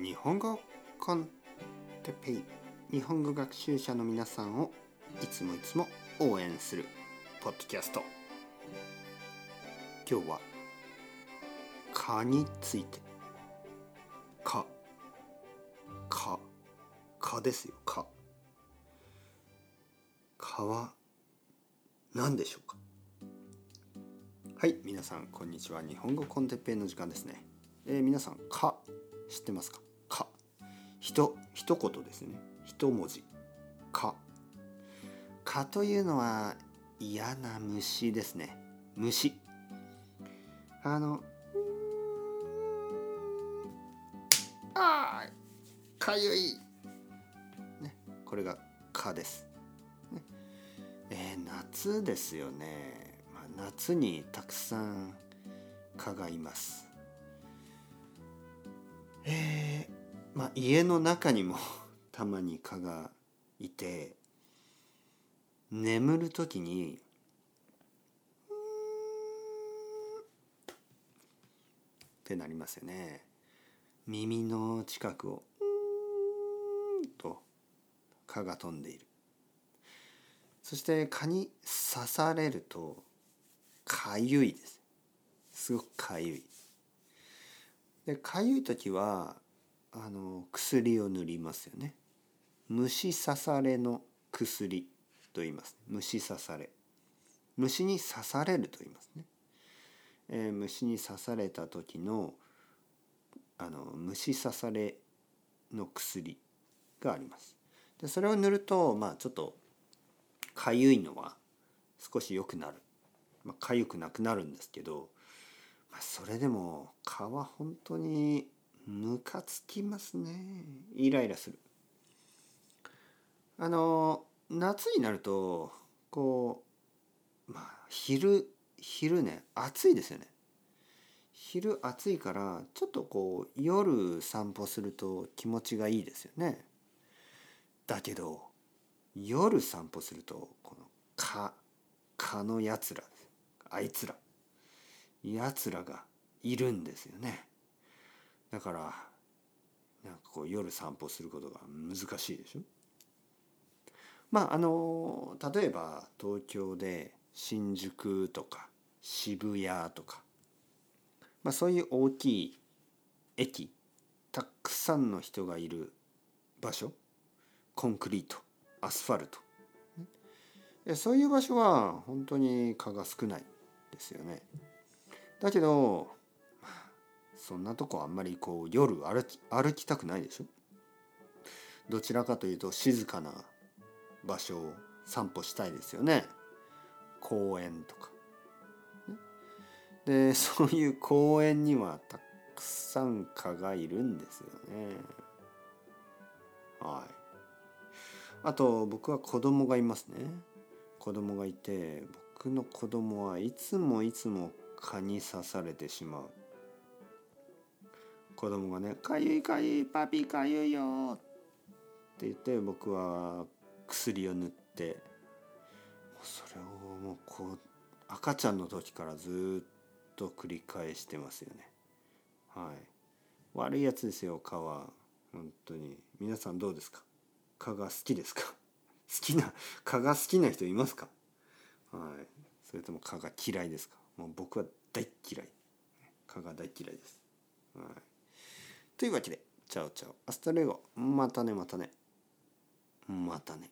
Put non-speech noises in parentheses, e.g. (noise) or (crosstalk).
日本語コンテペイ日本語学習者の皆さんをいつもいつも応援するポッドキャスト。今日は「蚊について「蚊」「蚊」「蚊」ですよ「蚊」「蚊」は何でしょうか？はい皆さんこんにちは。日本語コンテペイの時間ですね。えー、皆さん「か」知ってます「か」ひと一言ですね。一文字「か」「か」というのは嫌な虫ですね。虫。あのあかゆい、ね、これが「か」です、ね、えー、夏ですよね、まあ、夏にたくさん蚊がいます。えー、まあ家の中にも (laughs) たまに蚊がいて眠る時にってなりますよね。耳の近くをと蚊が飛んでいる。そして蚊に刺されるとかゆいです。すごくかゆい。でかゆい時はあの薬を塗りますよね。虫刺されの薬と言います、虫刺され。虫に刺されると言いますね、えー、虫に刺された時のあの虫刺されの薬があります。でそれを塗るとまあちょっとかゆいのは少し良くなる。まあ、痒くなくなるんですけどまあ、それでも蚊は本当にムカつきますね。イライラする。あの夏になるとこうまあ昼昼ね暑いですよね。昼暑いからちょっとこう夜散歩すると気持ちがいいですよね。だけど夜散歩するとこの蚊蚊のやつらあいつらやつらがいるんですよね。だからなんかこう夜散歩することが難しいでしょ？まああの例えば東京で新宿とか渋谷とか、まあ、そういう大きい駅たくさんの人がいる場所コンクリートアスファルトそういう場所は本当に蚊が少ないですよね。だけどそんなとこあんまりこう夜歩き歩きたくないでしょ？どちらかというと静かな場所を散歩したいですよね公園とか。で (laughs) そういう公園にはたくさん蚊がいるんですよね。はい。あと僕は子供がいますね。子供がいて僕の子供はいつもいつも蚊に刺されてしまう子供がね「かゆいかゆいパピかゆいよ」って言って僕は薬を塗ってそれをもうこう赤ちゃんの時からずっと繰り返してますよね。はい。悪いやつですよ蚊は。本当に。皆さんどうですか？蚊が好きですか？(laughs) 好きな蚊が好きな人いますか？はい。それとも蚊が嫌いですか？もう僕は大嫌い。蚊が大嫌いです、はい、というわけで ciao ciao。 hasta luego。またねまたね。またね。